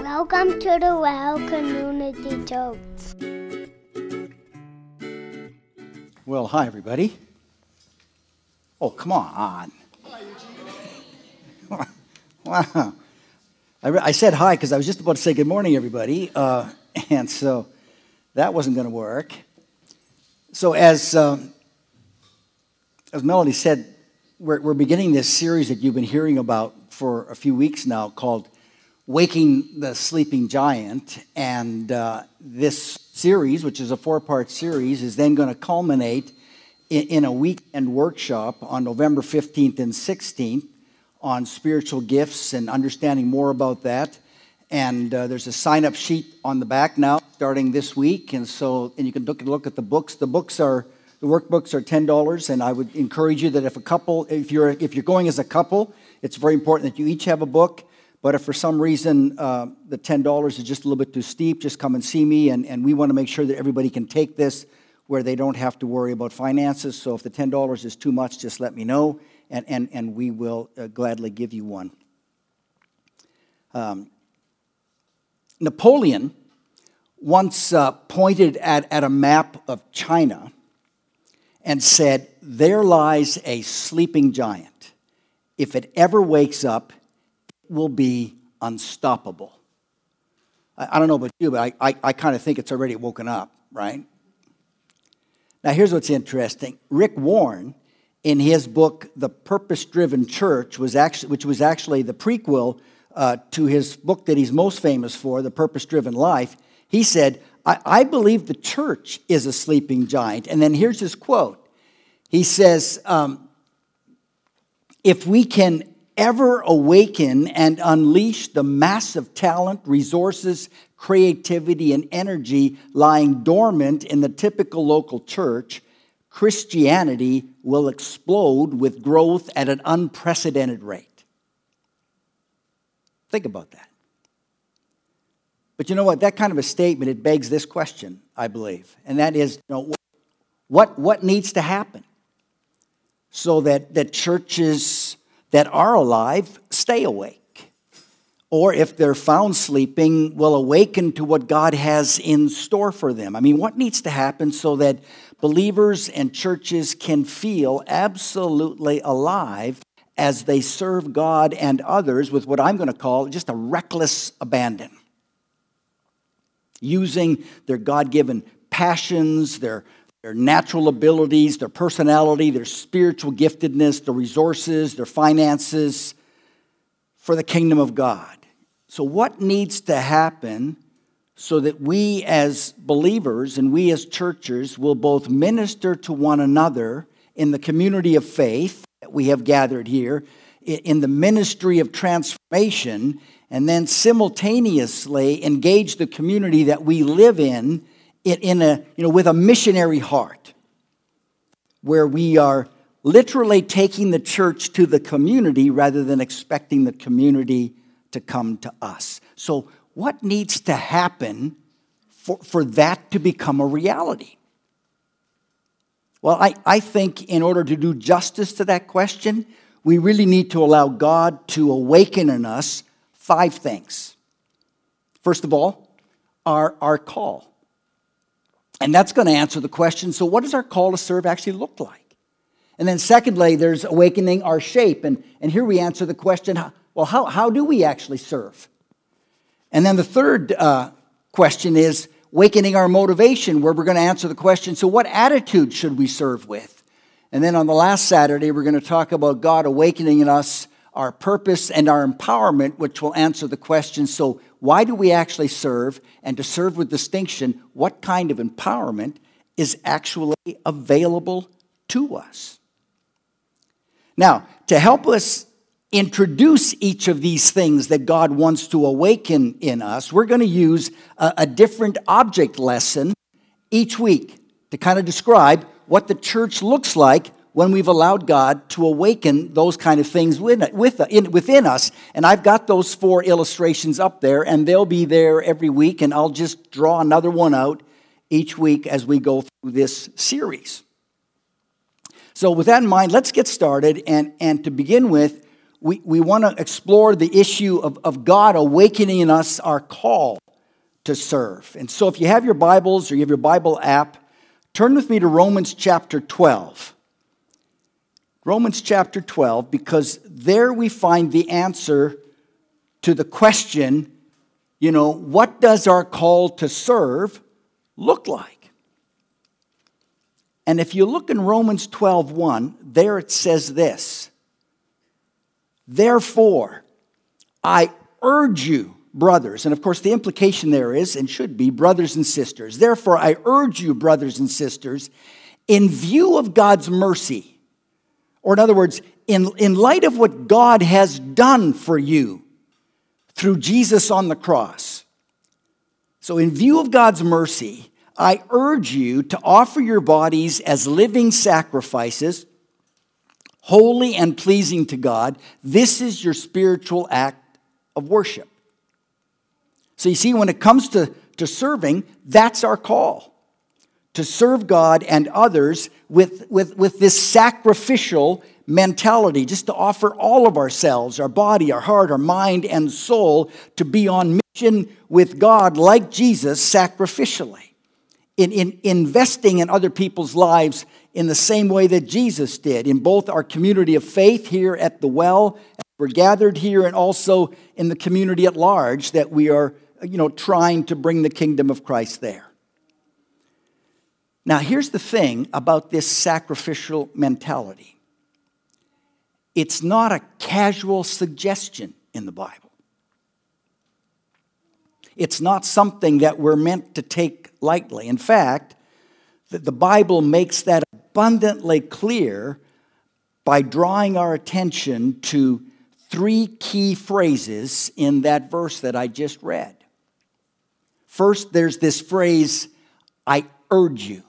Welcome to the Well Community Church. Well, hi, everybody. Oh, come on. wow. I, re- I said hi because I was just about to say good morning, everybody. Uh, and so that wasn't going to work. So, as, um, as Melody said, we're, we're beginning this series that you've been hearing about for a few weeks now called Waking the Sleeping Giant. And uh, this series, which is a four part series, is then going to culminate in, in a weekend workshop on November 15th and 16th on spiritual gifts and understanding more about that. And uh, there's a sign up sheet on the back now starting this week. And so, and you can look, look at the books. The books are, the workbooks are $10. And I would encourage you that if a couple, if you're, if you're going as a couple, it's very important that you each have a book. But if for some reason uh, the $10 is just a little bit too steep, just come and see me. And, and we want to make sure that everybody can take this where they don't have to worry about finances. So if the $10 is too much, just let me know, and, and, and we will uh, gladly give you one. Um, Napoleon once uh, pointed at, at a map of China and said, There lies a sleeping giant. If it ever wakes up, will be unstoppable. I, I don't know about you, but I, I, I kind of think it's already woken up, right? Now, here's what's interesting Rick Warren, in his book, The Purpose Driven Church, was actually, which was actually the prequel uh, to his book that he's most famous for, The Purpose Driven Life, he said, I, I believe the church is a sleeping giant. And then here's his quote He says, um, If we can ever awaken and unleash the massive talent, resources, creativity, and energy lying dormant in the typical local church, Christianity will explode with growth at an unprecedented rate. Think about that. But you know what? That kind of a statement, it begs this question, I believe. And that is, you know, what, what needs to happen so that, that churches that are alive stay awake? Or if they're found sleeping, will awaken to what God has in store for them? I mean, what needs to happen so that believers and churches can feel absolutely alive as they serve God and others with what I'm going to call just a reckless abandon. Using their God given passions, their, their natural abilities, their personality, their spiritual giftedness, their resources, their finances for the kingdom of God. So, what needs to happen so that we as believers and we as churches will both minister to one another in the community of faith that we have gathered here, in the ministry of transformation, and then simultaneously engage the community that we live in, in a, you know, with a missionary heart, where we are literally taking the church to the community rather than expecting the community to come to us. So, what needs to happen for, for that to become a reality? Well, I, I think in order to do justice to that question, we really need to allow God to awaken in us five things. First of all, our, our call. And that's going to answer the question so, what does our call to serve actually look like? And then, secondly, there's awakening our shape. And, and here we answer the question well, how, how do we actually serve? And then the third uh, question is awakening our motivation, where we're going to answer the question so, what attitude should we serve with? And then on the last Saturday, we're going to talk about God awakening in us our purpose and our empowerment, which will answer the question so, why do we actually serve? And to serve with distinction, what kind of empowerment is actually available to us? Now, to help us introduce each of these things that God wants to awaken in us, we're going to use a, a, different object lesson each week to kind of describe what the church looks like when we've allowed God to awaken those kind of things within, within us. And I've got those four illustrations up there, and they'll be there every week, and I'll just draw another one out each week as we go through this series. So, with that in mind, let's get started. And, and to begin with, we, we want to explore the issue of, of God awakening in us our call to serve. And so, if you have your Bibles or you have your Bible app, turn with me to Romans chapter 12. Romans chapter 12, because there we find the answer to the question you know, what does our call to serve look like? And if you look in Romans 12 1, there it says this Therefore, I urge you, brothers, and of course the implication there is and should be brothers and sisters. Therefore, I urge you, brothers and sisters, in view of God's mercy, or in other words, in, in light of what God has done for you through Jesus on the cross. So, in view of God's mercy, I urge you to offer your bodies as living sacrifices, holy and pleasing to God. This is your spiritual act of worship. So, you see, when it comes to, to serving, that's our call to serve God and others with, with, with this sacrificial mentality, just to offer all of ourselves, our body, our heart, our mind, and soul to be on mission with God like Jesus sacrificially. In, in investing in other people's lives in the same way that Jesus did, in both our community of faith here at the well, we're gathered here, and also in the community at large that we are, you know, trying to bring the kingdom of Christ there. Now, here's the thing about this sacrificial mentality it's not a casual suggestion in the Bible, it's not something that we're meant to take lightly. In fact, the Bible makes that abundantly clear by drawing our attention to three key phrases in that verse that I just read. First, there's this phrase, I urge you.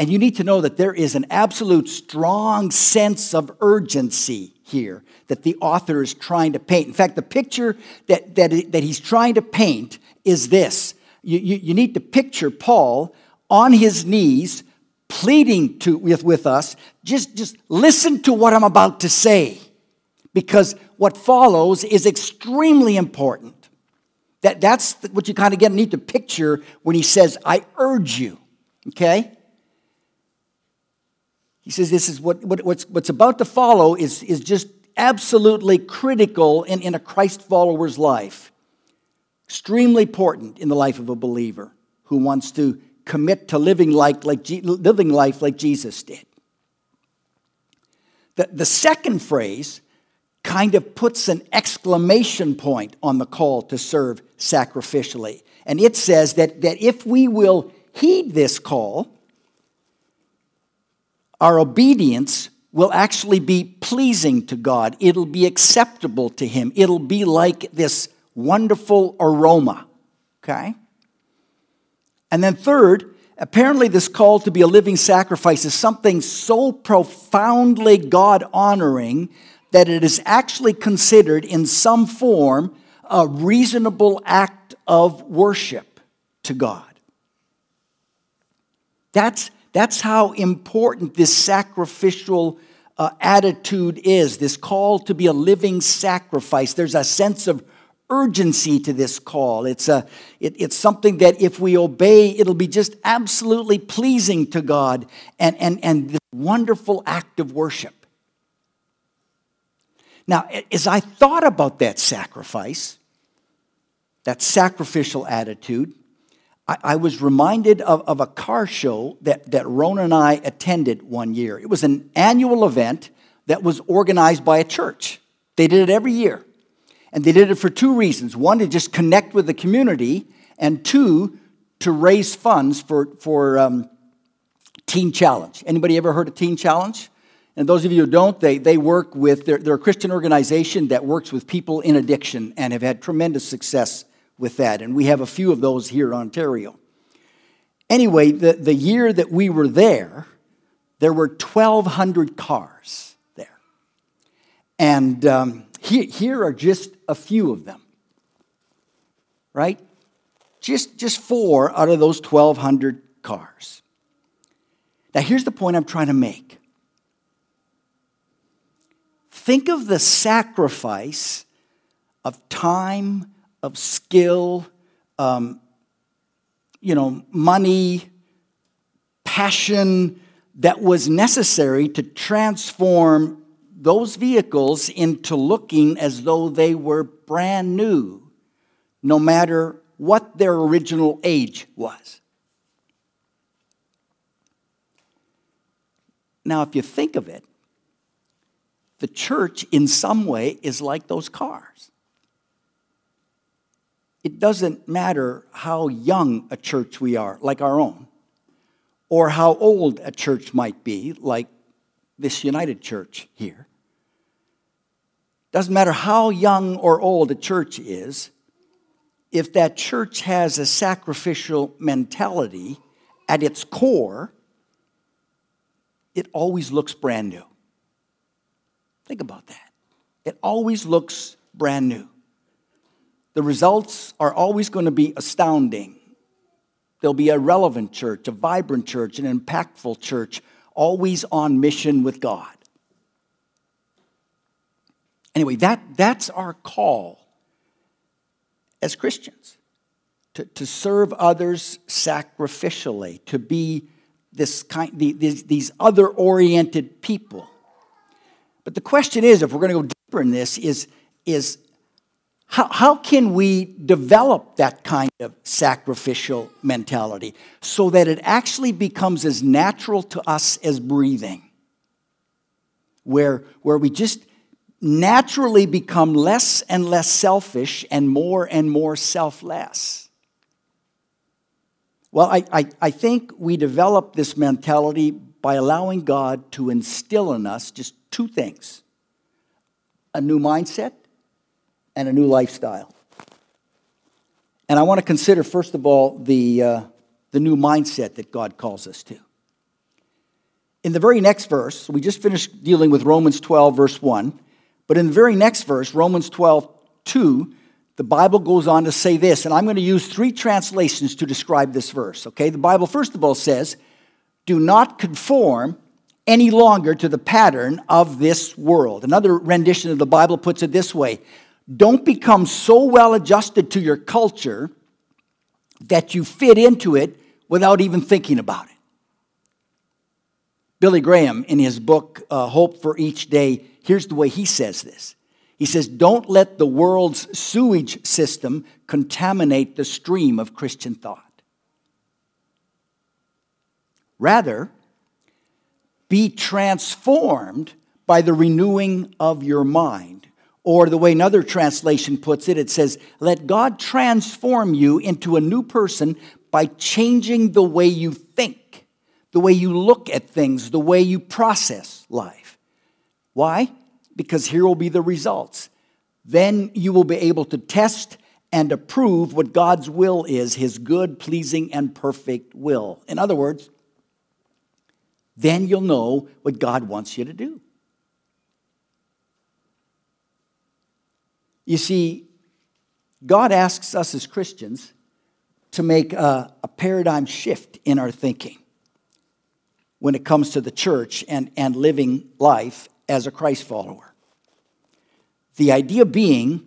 And you need to know that there is an absolute strong sense of urgency here that the author is trying to paint. In fact, the picture that, that, that he's trying to paint is this you, you, you need to picture Paul on his knees pleading to, with, with us just, just listen to what I'm about to say because what follows is extremely important. That, that's what you kind of get need to picture when he says, I urge you. Okay? He says this is what, what, what's, what's about to follow is, is just absolutely critical in, in a Christ follower's life. Extremely important in the life of a believer who wants to commit to living, like, like, living life like Jesus did. The, the second phrase kind of puts an exclamation point on the call to serve sacrificially. And it says that, that if we will heed this call, our obedience will actually be pleasing to God. It'll be acceptable to Him. It'll be like this wonderful aroma. Okay? And then, third, apparently, this call to be a living sacrifice is something so profoundly God honoring that it is actually considered in some form a reasonable act of worship to God. That's that's how important this sacrificial uh, attitude is, this call to be a living sacrifice. There's a sense of urgency to this call. It's, a, it, it's something that if we obey, it'll be just absolutely pleasing to God and, and, and this wonderful act of worship. Now, as I thought about that sacrifice, that sacrificial attitude, I, I was reminded of, of a car show that, that Rona and I attended one year. It was an annual event that was organized by a church. They did it every year. And they did it for two reasons one, to just connect with the community, and two, to raise funds for, for um, Teen Challenge. Anybody ever heard of Teen Challenge? And those of you who don't, they, they work with, they're, they're a Christian organization that works with people in addiction and have had tremendous success with that. And we have a few of those here in Ontario. Anyway, the, the year that we were there, there were 1,200 cars there. And um, here, here are just a few of them, right? Just, just four out of those 1,200 cars. Now, here's the point I'm trying to make think of the sacrifice of time, of skill, um, you know, money, passion that was necessary to transform those vehicles into looking as though they were brand new, no matter what their original age was. Now, if you think of it, the church in some way is like those cars. It doesn't matter how young a church we are, like our own, or how old a church might be, like this United Church here. Doesn't matter how young or old a church is, if that church has a sacrificial mentality at its core, it always looks brand new. Think about that. It always looks brand new. The results are always going to be astounding. There'll be a relevant church, a vibrant church, an impactful church, always on mission with God. Anyway, that, that's our call as Christians to, to serve others sacrificially, to be this kind, these, these other oriented people. But the question is, if we're going to go deeper in this, is, is how, how can we develop that kind of sacrificial mentality so that it actually becomes as natural to us as breathing? Where, where we just naturally become less and less selfish and more and more selfless. Well, I, I, I think we develop this mentality by allowing God to instill in us just two things a new mindset and a new lifestyle. And I want to consider, first of all, the, uh, the new mindset that God calls us to. In the very next verse, we just finished dealing with Romans 12, verse 1, but in the very next verse, Romans 12, 2, the Bible goes on to say this, and I'm going to use three translations to describe this verse, okay? The Bible, first of all, says, Do not conform any longer to the pattern of this world. Another rendition of the Bible puts it this way Don't become so well adjusted to your culture that you fit into it without even thinking about it. Billy Graham, in his book, uh, Hope for Each Day, here's the way he says this. He says, Don't let the world's sewage system contaminate the stream of Christian thought. Rather, be transformed by the renewing of your mind. Or the way another translation puts it, it says, Let God transform you into a new person by changing the way you think, the way you look at things, the way you process life. Why? Because here will be the results. Then you will be able to test and approve what God's will is, his good, pleasing, and perfect will. In other words, then you'll know what God wants you to do. You see, God asks us as Christians to make a, a, paradigm shift in our thinking when it comes to the church and, and living life as a Christ follower. The idea being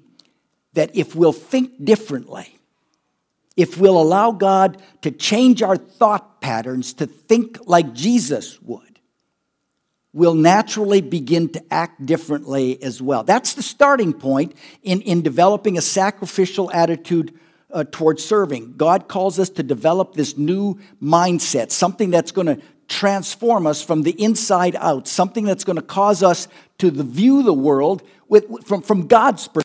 that if we'll think differently, if we'll allow God to change our thought patterns to think like Jesus would, we'll naturally begin to act differently as well. That's the starting point in, in developing a sacrificial attitude uh, towards serving. God calls us to develop this new mindset, something that's going to transform us from the inside out, something that's going to cause us to view the world with, from, from God's perspective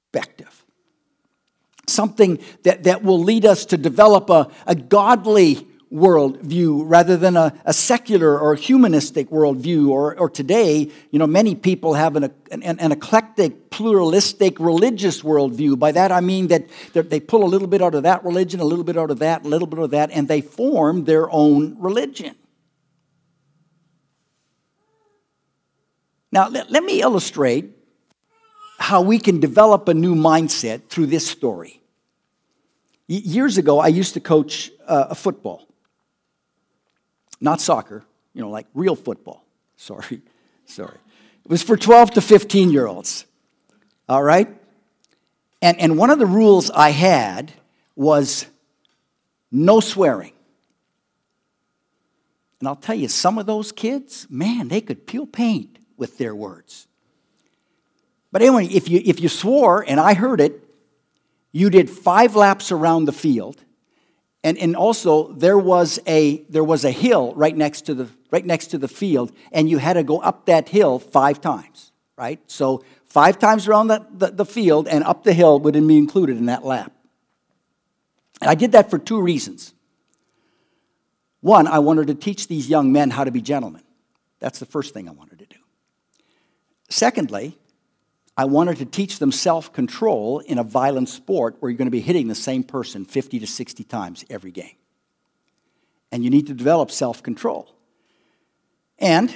something that, that will lead us to develop a, a godly worldview rather than a, a secular or humanistic worldview. Or, or today, you know, many people have an, an, an, eclectic, pluralistic religious worldview. By that I mean that they pull a little bit out of that religion, a little bit out of that, a little bit of that, and they form their own religion. Now, let, let me illustrate how we can develop a new mindset through this story. Years ago, I used to coach uh, football, not soccer, you know, like real football. Sorry, sorry. It was for 12 to 15 year olds. All right? And, and one of the rules I had was no swearing. And I'll tell you, some of those kids, man, they could peel paint with their words. But anyway, if you, if you swore, and I heard it, you did five laps around the field. And, and also, there was, a, there was a hill right next, to the, right next to the field, and you had to go up that hill five times, right? So, five times around the, the, the field and up the hill would be included in that lap. And I did that for two reasons. One, I wanted to teach these young men how to be gentlemen. That's the first thing I wanted to do. Secondly, I wanted to teach them self control in a violent sport where you're going to be hitting the same person 50 to 60 times every game. And you need to develop self control. And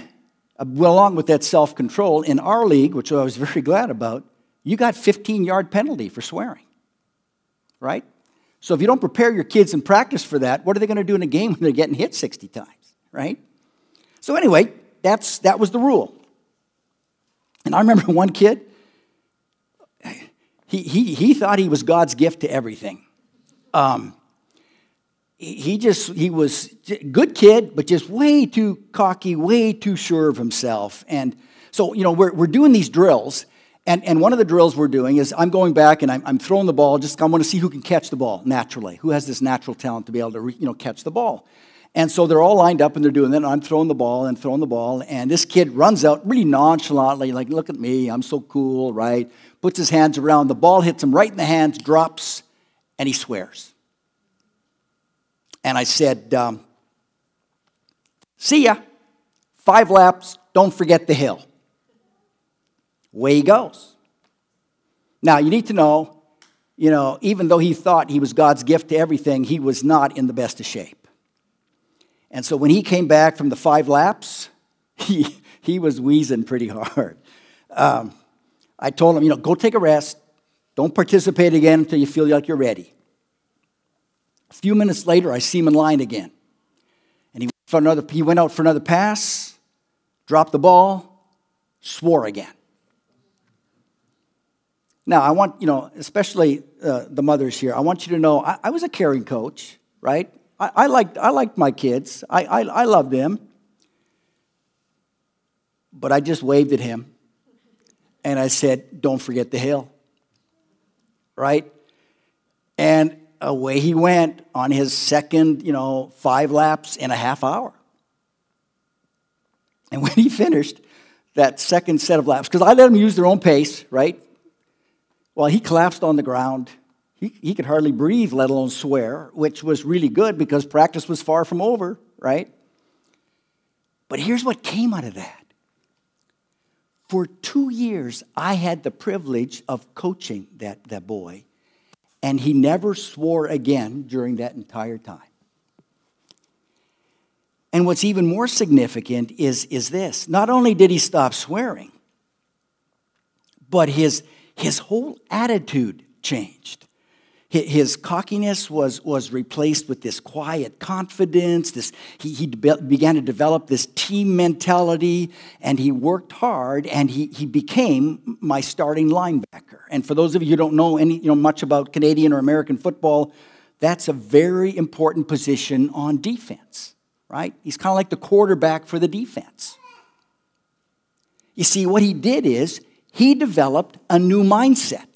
uh, along with that self control, in our league, which I was very glad about, you got 15 yard penalty for swearing, right? So if you don't prepare your kids and practice for that, what are they going to do in a game when they're getting hit 60 times, right? So anyway, that's, that was the rule. And I remember one kid, he, he, he thought he was God's gift to everything. Um, he just, he was good kid, but just way too cocky, way too sure of himself. And so, you know, we're, we're doing these drills, and, and one of the drills we're doing is I'm going back and I'm, I'm throwing the ball. Just I want to see who can catch the ball naturally. Who has this natural talent to be able to you know catch the ball? And so they're all lined up and they're doing that. And I'm throwing the ball and throwing the ball. And this kid runs out really nonchalantly, like, look at me, I'm so cool, right? Puts his hands around. The ball hits him right in the hands, drops, and he swears. And I said, um, see ya. Five laps, don't forget the hill. Way he goes. Now, you need to know, you know, even though he thought he was God's gift to everything, he was not in the best of shape. And so when he came back from the five laps, he, he was wheezing pretty hard. Um, I told him, you know, go take a rest. Don't participate again until you feel like you're ready. A few minutes later, I see him in line again. And he, for another, he went out for another pass, dropped the ball, swore again. Now, I want, you know, especially uh, the mothers here, I want you to know I, I was a caring coach, right? I, I, liked, I liked my kids, I, I, I loved them. But I just waved at him and I said, Don't forget the hill, right? And away he went on his second, you know, five laps in a half hour. And when he finished that second set of laps, because I let them use their own pace, right? Well, he collapsed on the ground. He, he could hardly breathe, let alone swear, which was really good because practice was far from over, right? But here's what came out of that. For two years, I had the privilege of coaching that, that boy, and he never swore again during that entire time. And what's even more significant is, is this not only did he stop swearing, but his, his whole attitude changed. His cockiness was, was replaced with this quiet confidence. This, he, he began to develop this team mentality, and he worked hard, and he, he became my starting linebacker. And for those of you who don't know, any, you know much about Canadian or American football, that's a very important position on defense, right? He's kind of like the quarterback for the defense. You see, what he did is he developed a new mindset,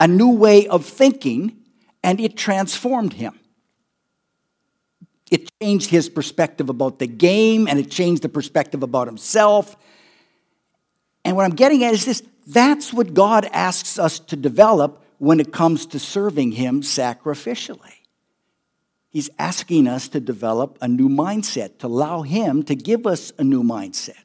a new way of thinking, and it transformed him. It changed his perspective about the game, and it changed the perspective about himself. And what I'm getting at is this that's what God asks us to develop when it comes to serving Him sacrificially. He's asking us to develop a new mindset, to allow Him to give us a new mindset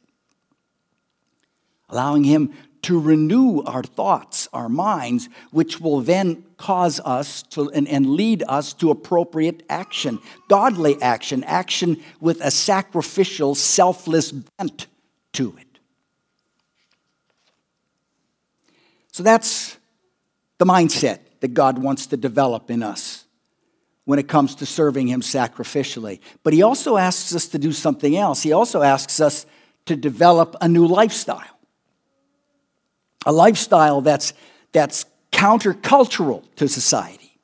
allowing Him to renew our thoughts, our minds, which will then cause us to and, and, lead us to appropriate action, godly action, action with a sacrificial, selfless bent to it. So that's the mindset that God wants to develop in us when it comes to serving Him sacrificially. But He also asks us to do something else. He also asks us to develop a new lifestyle. A lifestyle that's, that's countercultural to society.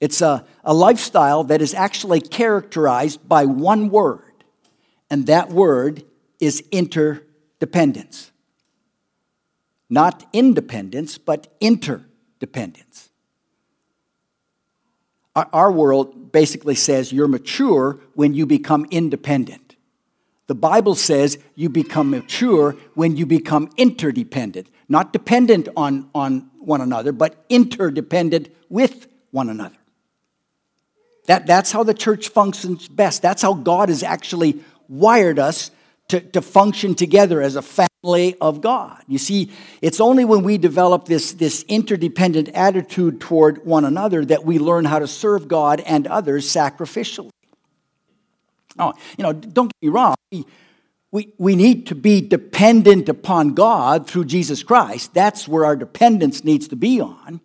It's a, a lifestyle that is actually characterized by one word, and that word is interdependence. Not independence, but interdependence. Our, our world basically says you're mature when you become independent. The Bible says you become mature when you become interdependent, not dependent on, on one another, but interdependent with one another. That, that's how the church functions best. That's how God has actually wired us to, to function together as a family of God. You see, it's only when we develop this, this interdependent attitude toward one another that we learn how to serve God and others sacrificially. Oh, you know, don't get me wrong. We, we, we need to be dependent upon God through Jesus Christ. That's where our dependence needs to be on.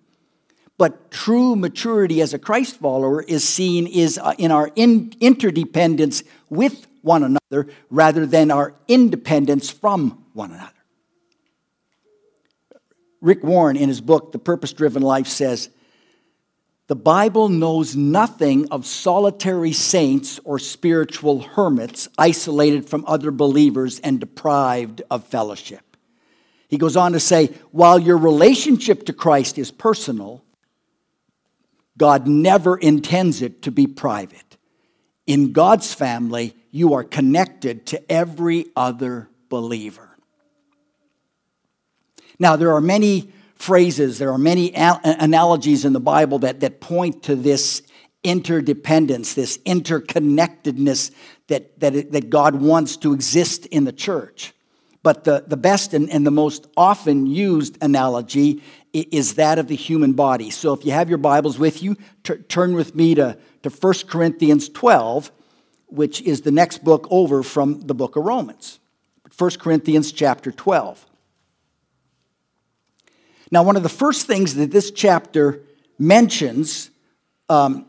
But true maturity as a Christ follower is seen is uh, in our in, interdependence with one another rather than our independence from one another. Rick Warren, in his book, The Purpose Driven Life, says the Bible knows nothing of solitary saints or spiritual hermits isolated from other believers and deprived of fellowship. He goes on to say, while your relationship to Christ is personal, God never intends it to be private. In God's family, you are connected to every other believer. Now, there are many phrases, there are many analogies in the Bible that, that point to this interdependence, this interconnectedness that, that, that God wants to exist in the church. But the, the best and, and the most often used analogy is that of the human body. So if you have your Bibles with you, t- turn with me to, to 1 Corinthians 12 which is the next book over from the book of Romans. 1 Corinthians chapter 12. Now, one of the first things that this chapter mentions, um,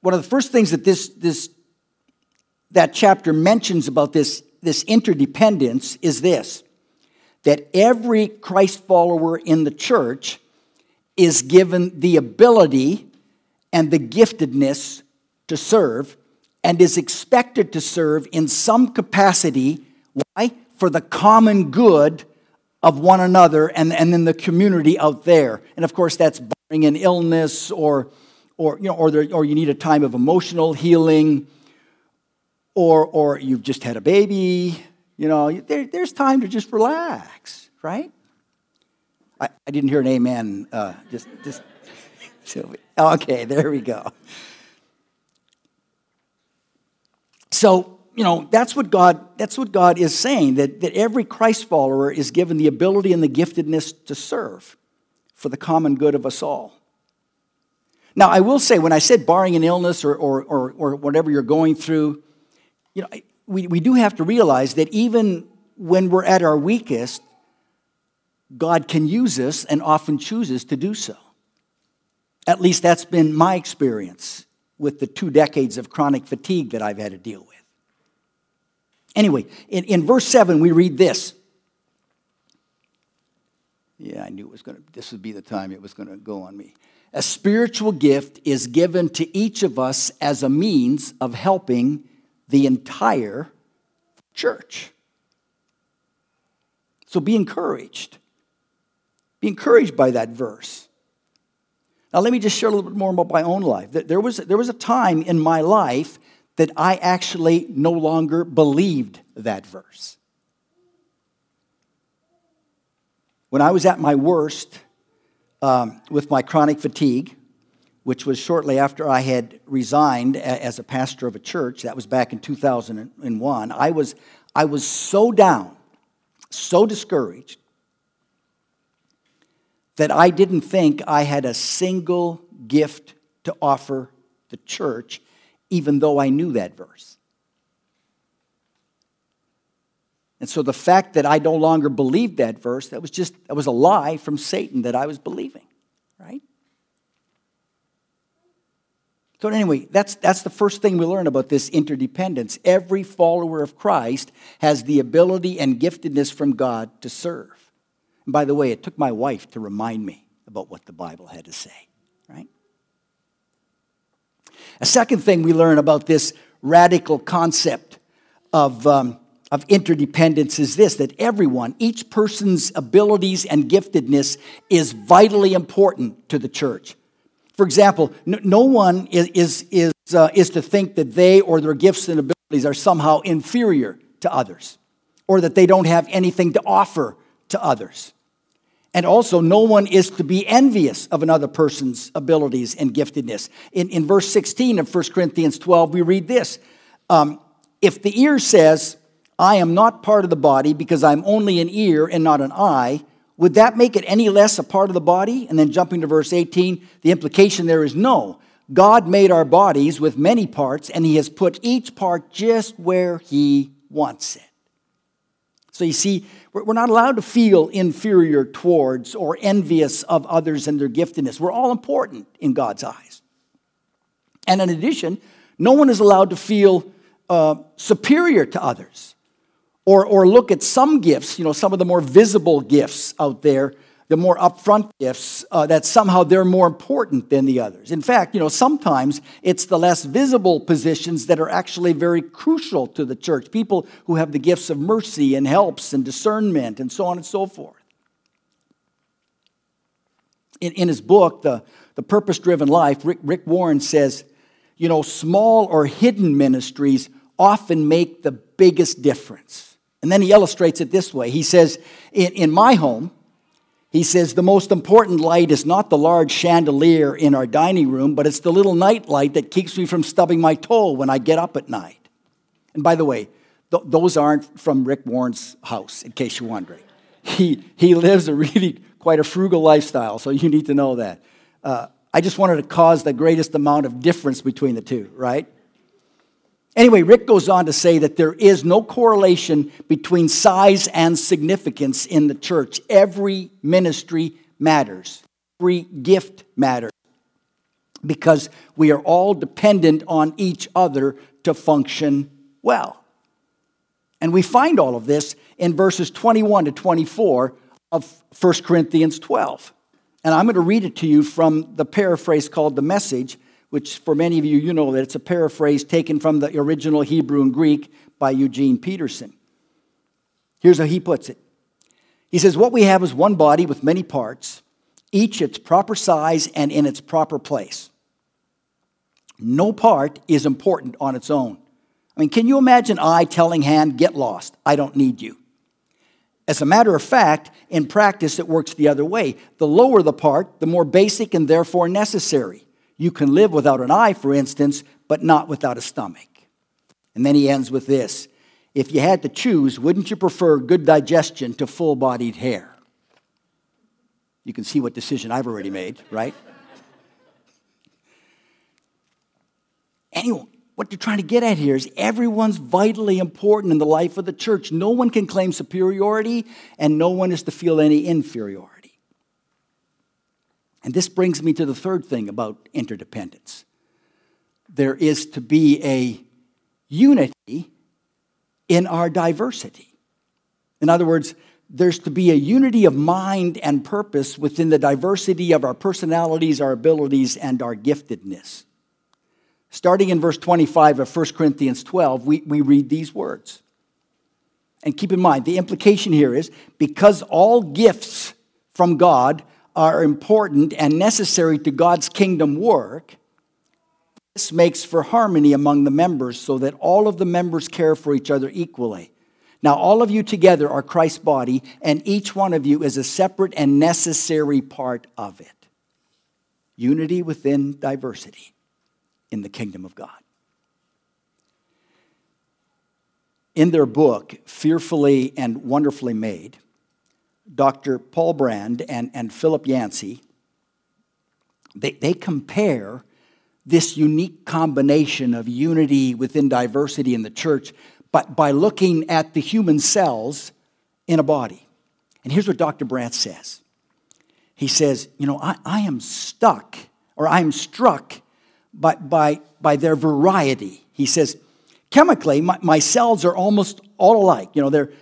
one of the first things that this, this that chapter mentions about this, this interdependence is this that every Christ follower in the church is given the ability and the giftedness to serve and is expected to serve in some capacity. Why? For the common good of one another and, and then the community out there. And of course, that's barring an illness or, or, you know, or, there, or you need a time of emotional healing or, or you've just had a baby. You know, there, there's time to just relax, right? I, I didn't hear an amen. Uh, just, just, okay, there we go. So, you know, that's what God, that's what God is saying, that, that every Christ follower is given the ability and the giftedness to serve for the common good of us all. Now, I will say, when I said barring an illness or, or, or, or whatever you're going through, you know, we, we do have to realize that even when we're at our weakest, God can use us and often chooses to do so. At least that's been my experience with the two decades of chronic fatigue that I've had to deal with. Anyway, in, in verse 7, we read this. Yeah, I knew it was going to, this would be the time it was going to go on me. A spiritual gift is given to each of us as a means of helping the entire church. So be encouraged. Be encouraged by that verse. Now, let me just share a little bit more about my own life. There was, there was a time in my life that I actually no longer believed that verse. When I was at my worst um, with my chronic fatigue, which was shortly after I had resigned as a pastor of a church, that was back in 2001, I was, I was so down, so discouraged, that I didn't think I had a single gift to offer the church, even though I knew that verse. And so the fact that I no longer believed that verse, that was just that was a lie from Satan that I was believing, right? So, anyway, that's, that's the first thing we learn about this interdependence. Every follower of Christ has the ability and giftedness from God to serve. And by the way, it took my wife to remind me about what the Bible had to say, right? A second thing we learn about this radical concept of, um, of interdependence is this that everyone, each person's abilities and giftedness is vitally important to the church. For example, no, one is, is, is, uh, is to think that they or their gifts and abilities are somehow inferior to others or that they don't have anything to offer to others. And also, no one is to be envious of another person's abilities and giftedness. In, in verse 16 of 1 Corinthians 12, we read this um, If the ear says, I am not part of the body because I'm only an ear and not an eye, would that make it any less a part of the body? And then jumping to verse 18, the implication there is no. God made our bodies with many parts, and He has put each part just where He wants it. So you see, we're not allowed to feel inferior towards or envious of others and their giftedness. We're all important in God's eyes. And in addition, no one is allowed to feel uh, superior to others or, or look at some gifts, you know, some of the more visible gifts out there, the more upfront gifts, uh, that somehow they're more important than the others. In fact, you know, sometimes it's the less visible positions that are actually very crucial to the church. People who have the gifts of mercy and helps and discernment and so on and so forth. In, in his book, The, the Purpose Driven Life, Rick, Rick Warren says, you know, small or hidden ministries often make the biggest difference. And then he illustrates it this way. He says, in, in my home, he says, the most important light is not the large chandelier in our dining room, but it's the little night light that keeps me from stubbing my toe when I get up at night. And by the way, th- those aren't from Rick Warren's house, in case you're wondering. He, he lives a really quite a frugal lifestyle, so you need to know that. Uh, I just wanted to cause the greatest amount of difference between the two, right? Anyway, Rick goes on to say that there is no correlation between size and significance in the church. Every ministry matters, every gift matters, because we are all dependent on each other to function well. And we find all of this in verses 21 to 24 of 1 Corinthians 12. And I'm going to read it to you from the paraphrase called The Message which for many of you, you know that it's a paraphrase taken from the original Hebrew and Greek by Eugene Peterson. Here's how he puts it He says, What we have is one body with many parts, each its proper size and in its proper place. No part is important on its own. I mean, can you imagine eye telling hand, get lost? I don't need you. As a matter of fact, in practice, it works the other way. The lower the part, the more basic and therefore necessary. You can live without an eye, for instance, but not without a stomach. And then he ends with this If you had to choose, wouldn't you prefer good digestion to full bodied hair? You can see what decision I've already made, right? Anyway, what they're trying to get at here is everyone's vitally important in the life of the church. No one can claim superiority, and no one is to feel any inferiority. And this brings me to the third thing about interdependence. There is to be a unity in our diversity. In other words, there's to be a unity of mind and purpose within the diversity of our personalities, our abilities, and our giftedness. Starting in verse 25 of 1 Corinthians 12, we, we read these words. And keep in mind, the implication here is because all gifts from God are important and necessary to God's kingdom work, this makes for harmony among the members so that all of the members care for each other equally. Now, all of you together are Christ's body, and each one of you is a separate and necessary part of it. Unity within diversity in the kingdom of God. In their book, Fearfully and Wonderfully Made, Dr. Paul Brand and, and Philip Yancey, they, they compare this unique combination of unity within diversity in the church but by looking at the human cells in a body. And here's what Dr. Brand says. He says, You know, I, I am stuck or I am struck by, by, by their variety. He says, chemically, my, my cells are almost all alike. You know, they're,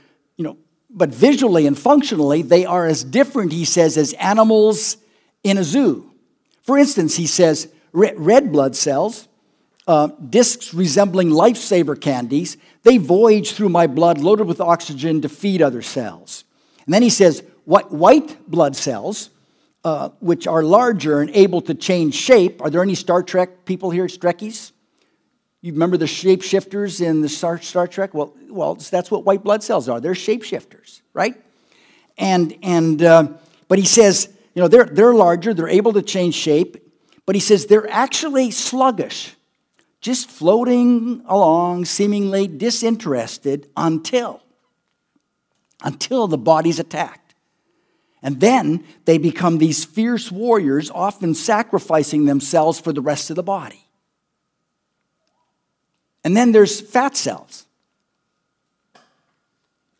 but visually and functionally, they are as different, he says, as animals in a zoo. For instance, he says, red blood cells, uh, discs resembling lifesaver candies, they voyage through my blood loaded with oxygen to feed other cells. And then he says, what white blood cells, uh, which are larger and able to change shape. Are there any Star Trek people here, Trekkies? You remember the shapeshifters in the Star, Star Trek? Well, well, that's what white blood cells are. They're shapeshifters, right? And, and uh, but he says, you know, they're, they're larger, they're able to change shape, but he says they're actually sluggish, just floating along, seemingly disinterested until, until the body's attacked. And then they become these fierce warriors, often sacrificing themselves for the rest of the body. And then there's fat cells.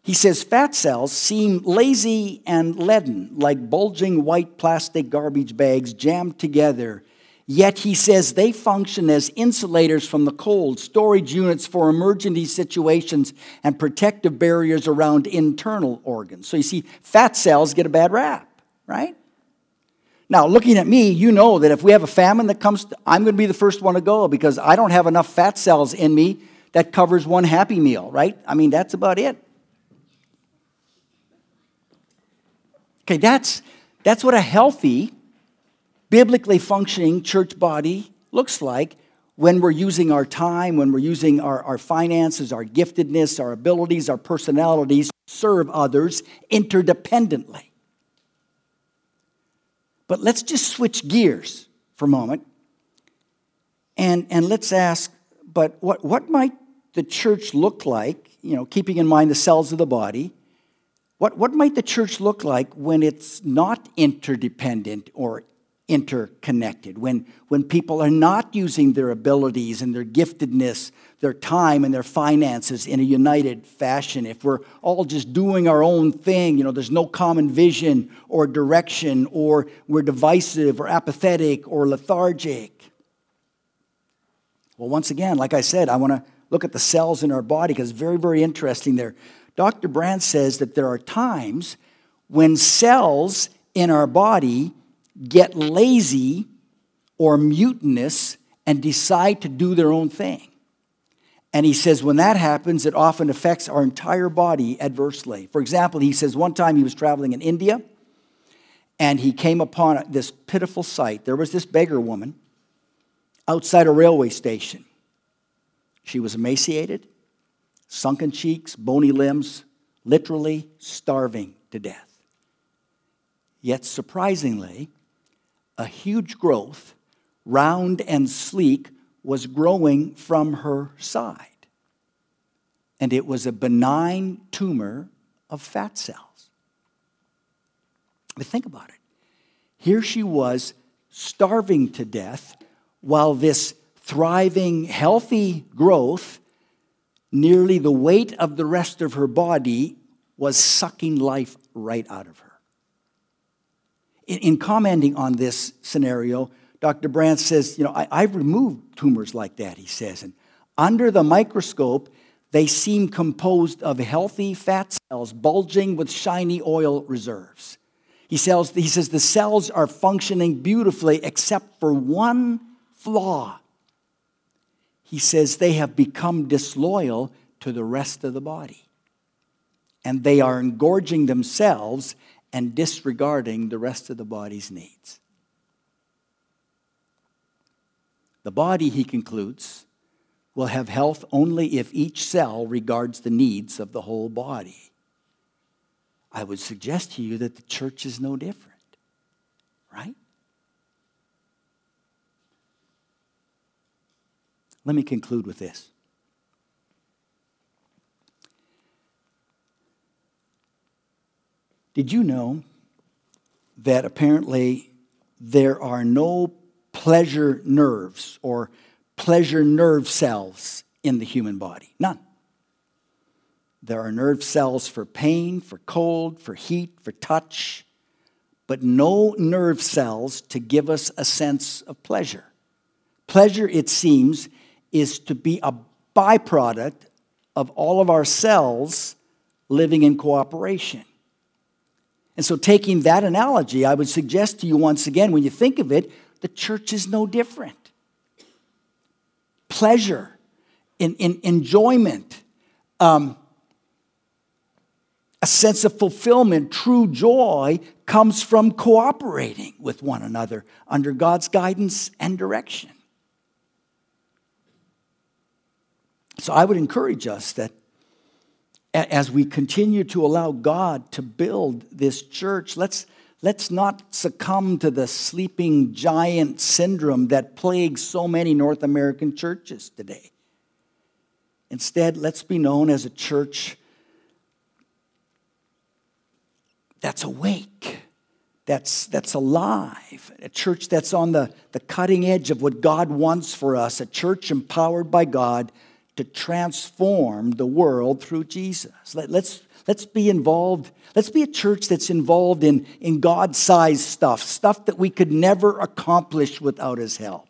He says fat cells seem lazy and leaden, like bulging white plastic garbage bags jammed together. Yet he says they function as insulators from the cold, storage units for emergency situations, and protective barriers around internal organs. So you see, fat cells get a bad rap, right? Now, looking at me, you know that if we have a famine that comes, I'm going to be the first one to go because I don't have enough fat cells in me that covers one happy meal, right? I mean, that's about it. Okay, that's, that's what a healthy, biblically functioning church body looks like when we're using our time, when we're using our, our finances, our giftedness, our abilities, our personalities to serve others interdependently. But let's just switch gears for a moment and, and let's ask but what, what might the church look like, you know, keeping in mind the cells of the body? What, what might the church look like when it's not interdependent or interconnected, when, when people are not using their abilities and their giftedness, their time and their finances in a united fashion, if we're all just doing our own thing, you know, there's no common vision or direction, or we're divisive or apathetic or lethargic. Well, once again, like I said, I want to look at the cells in our body because it's very, very interesting there. Dr. Brand says that there are times when cells in our body get lazy or mutinous and decide to do their own thing. And he says when that happens, it often affects our entire body adversely. For example, he says one time he was traveling in India and he came upon this pitiful sight. There was this beggar woman outside a railway station. She was emaciated, sunken cheeks, bony limbs, literally starving to death. Yet surprisingly, a huge growth, round and sleek, was growing from her side. And it was a benign tumor of fat cells. But think about it. Here she was starving to death while this thriving, healthy growth, nearly the weight of the rest of her body, was sucking life right out of her. In, in commenting on this scenario, Dr. Brand says, you know, I, have removed tumors like that, he says. And under the microscope, they seem composed of healthy fat cells bulging with shiny oil reserves. He, says, he says the cells are functioning beautifully except for one flaw. He says they have become disloyal to the rest of the body. And they are engorging themselves and disregarding the rest of the body's needs. The body, he concludes, will have health only if each cell regards the needs of the whole body. I would suggest to you that the church is no different, right? Let me conclude with this. Did you know that apparently there are no pleasure nerves or pleasure nerve cells in the human body? None. There are nerve cells for pain, for cold, for heat, for touch, but no nerve cells to give us a sense of pleasure. Pleasure, it seems, is to be a byproduct of all of our cells living in cooperation. And so, taking that analogy, I would suggest to you once again, when you think of it, the church is no different. Pleasure, in, in enjoyment, um, a sense of fulfillment, true joy comes from cooperating with one another under God's guidance and direction. So I would encourage us that as we continue to allow God to build this church, let's, let's not succumb to the sleeping giant syndrome that plagues so many North American churches today. Instead, let's be known as a church that's awake, that's, that's alive, a church that's on the, the cutting edge of what God wants for us, a church empowered by God to transform the world through Jesus. Let, let's, let's be involved. Let's be a church that's involved in, in God sized stuff, stuff that we could never accomplish without His help.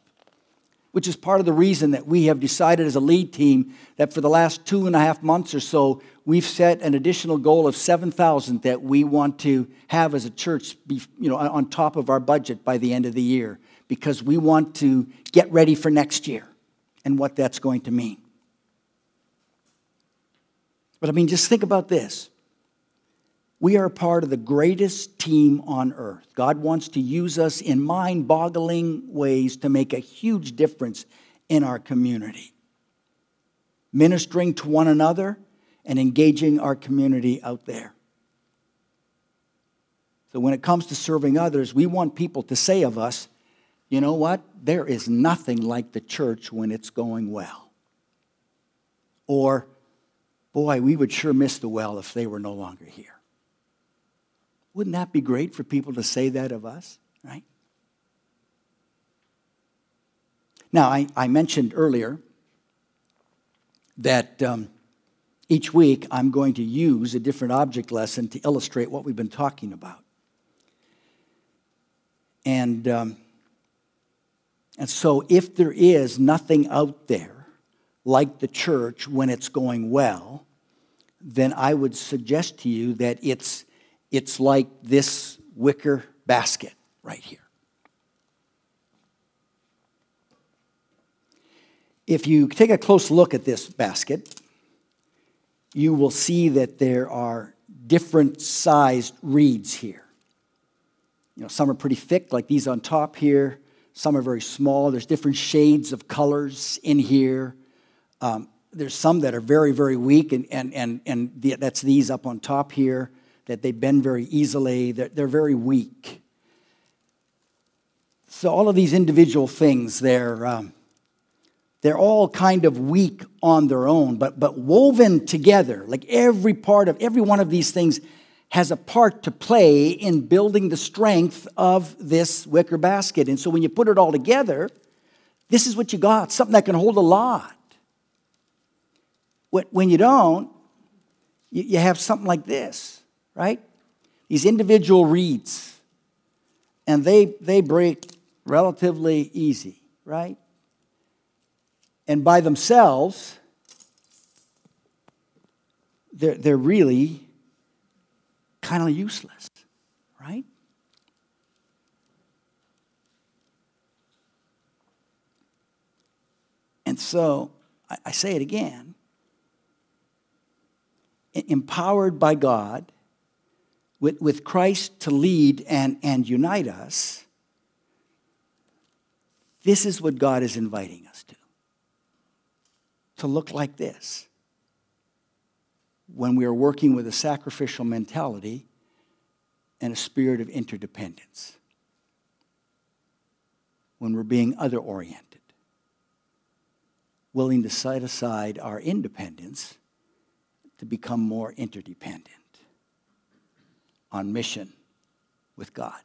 Which is part of the reason that we have decided as a lead team that for the last two and a half months or so, we've set an additional goal of 7,000 that we want to have as a church be, you know, on top of our budget by the end of the year because we want to get ready for next year and what that's going to mean. But I mean, just think about this. We are part of the greatest team on earth. God wants to use us in mind boggling ways to make a huge difference in our community. Ministering to one another and engaging our community out there. So, when it comes to serving others, we want people to say of us, you know what? There is nothing like the church when it's going well. Or, boy, we would sure miss the well if they were no longer here. Wouldn't that be great for people to say that of us, right? Now, I, I mentioned earlier that um, each week I'm going to use a different object lesson to illustrate what we've been talking about. And, um, and so, if there is nothing out there like the church when it's going well, then I would suggest to you that it's, it's like this wicker basket right here. If you take a close look at this basket, you will see that there are different sized reeds here. You know, some are pretty thick, like these on top here. Some are very small. There's different shades of colors in here. Um, there's some that are very, very weak, and, and, and, and the, that's these up on top here, that they bend very easily. They're, they're very weak. So, all of these individual things, they're, um, they're all kind of weak on their own, but, but woven together, like every part of every one of these things has a part to play in building the strength of this wicker basket. And so when you put it all together, this is what you got something that can hold a lot. When you don't, you have something like this, right? These individual reeds, and they, they break relatively easy, right? And by themselves, they're, they're really kind of useless, right? And so I, I say it again empowered by God, with, with Christ to lead and, and unite us, this is what God is inviting us to. To look like this. When we are working with a sacrificial mentality and a spirit of interdependence. When we're being other oriented, willing to set aside our independence to become more interdependent on mission with God.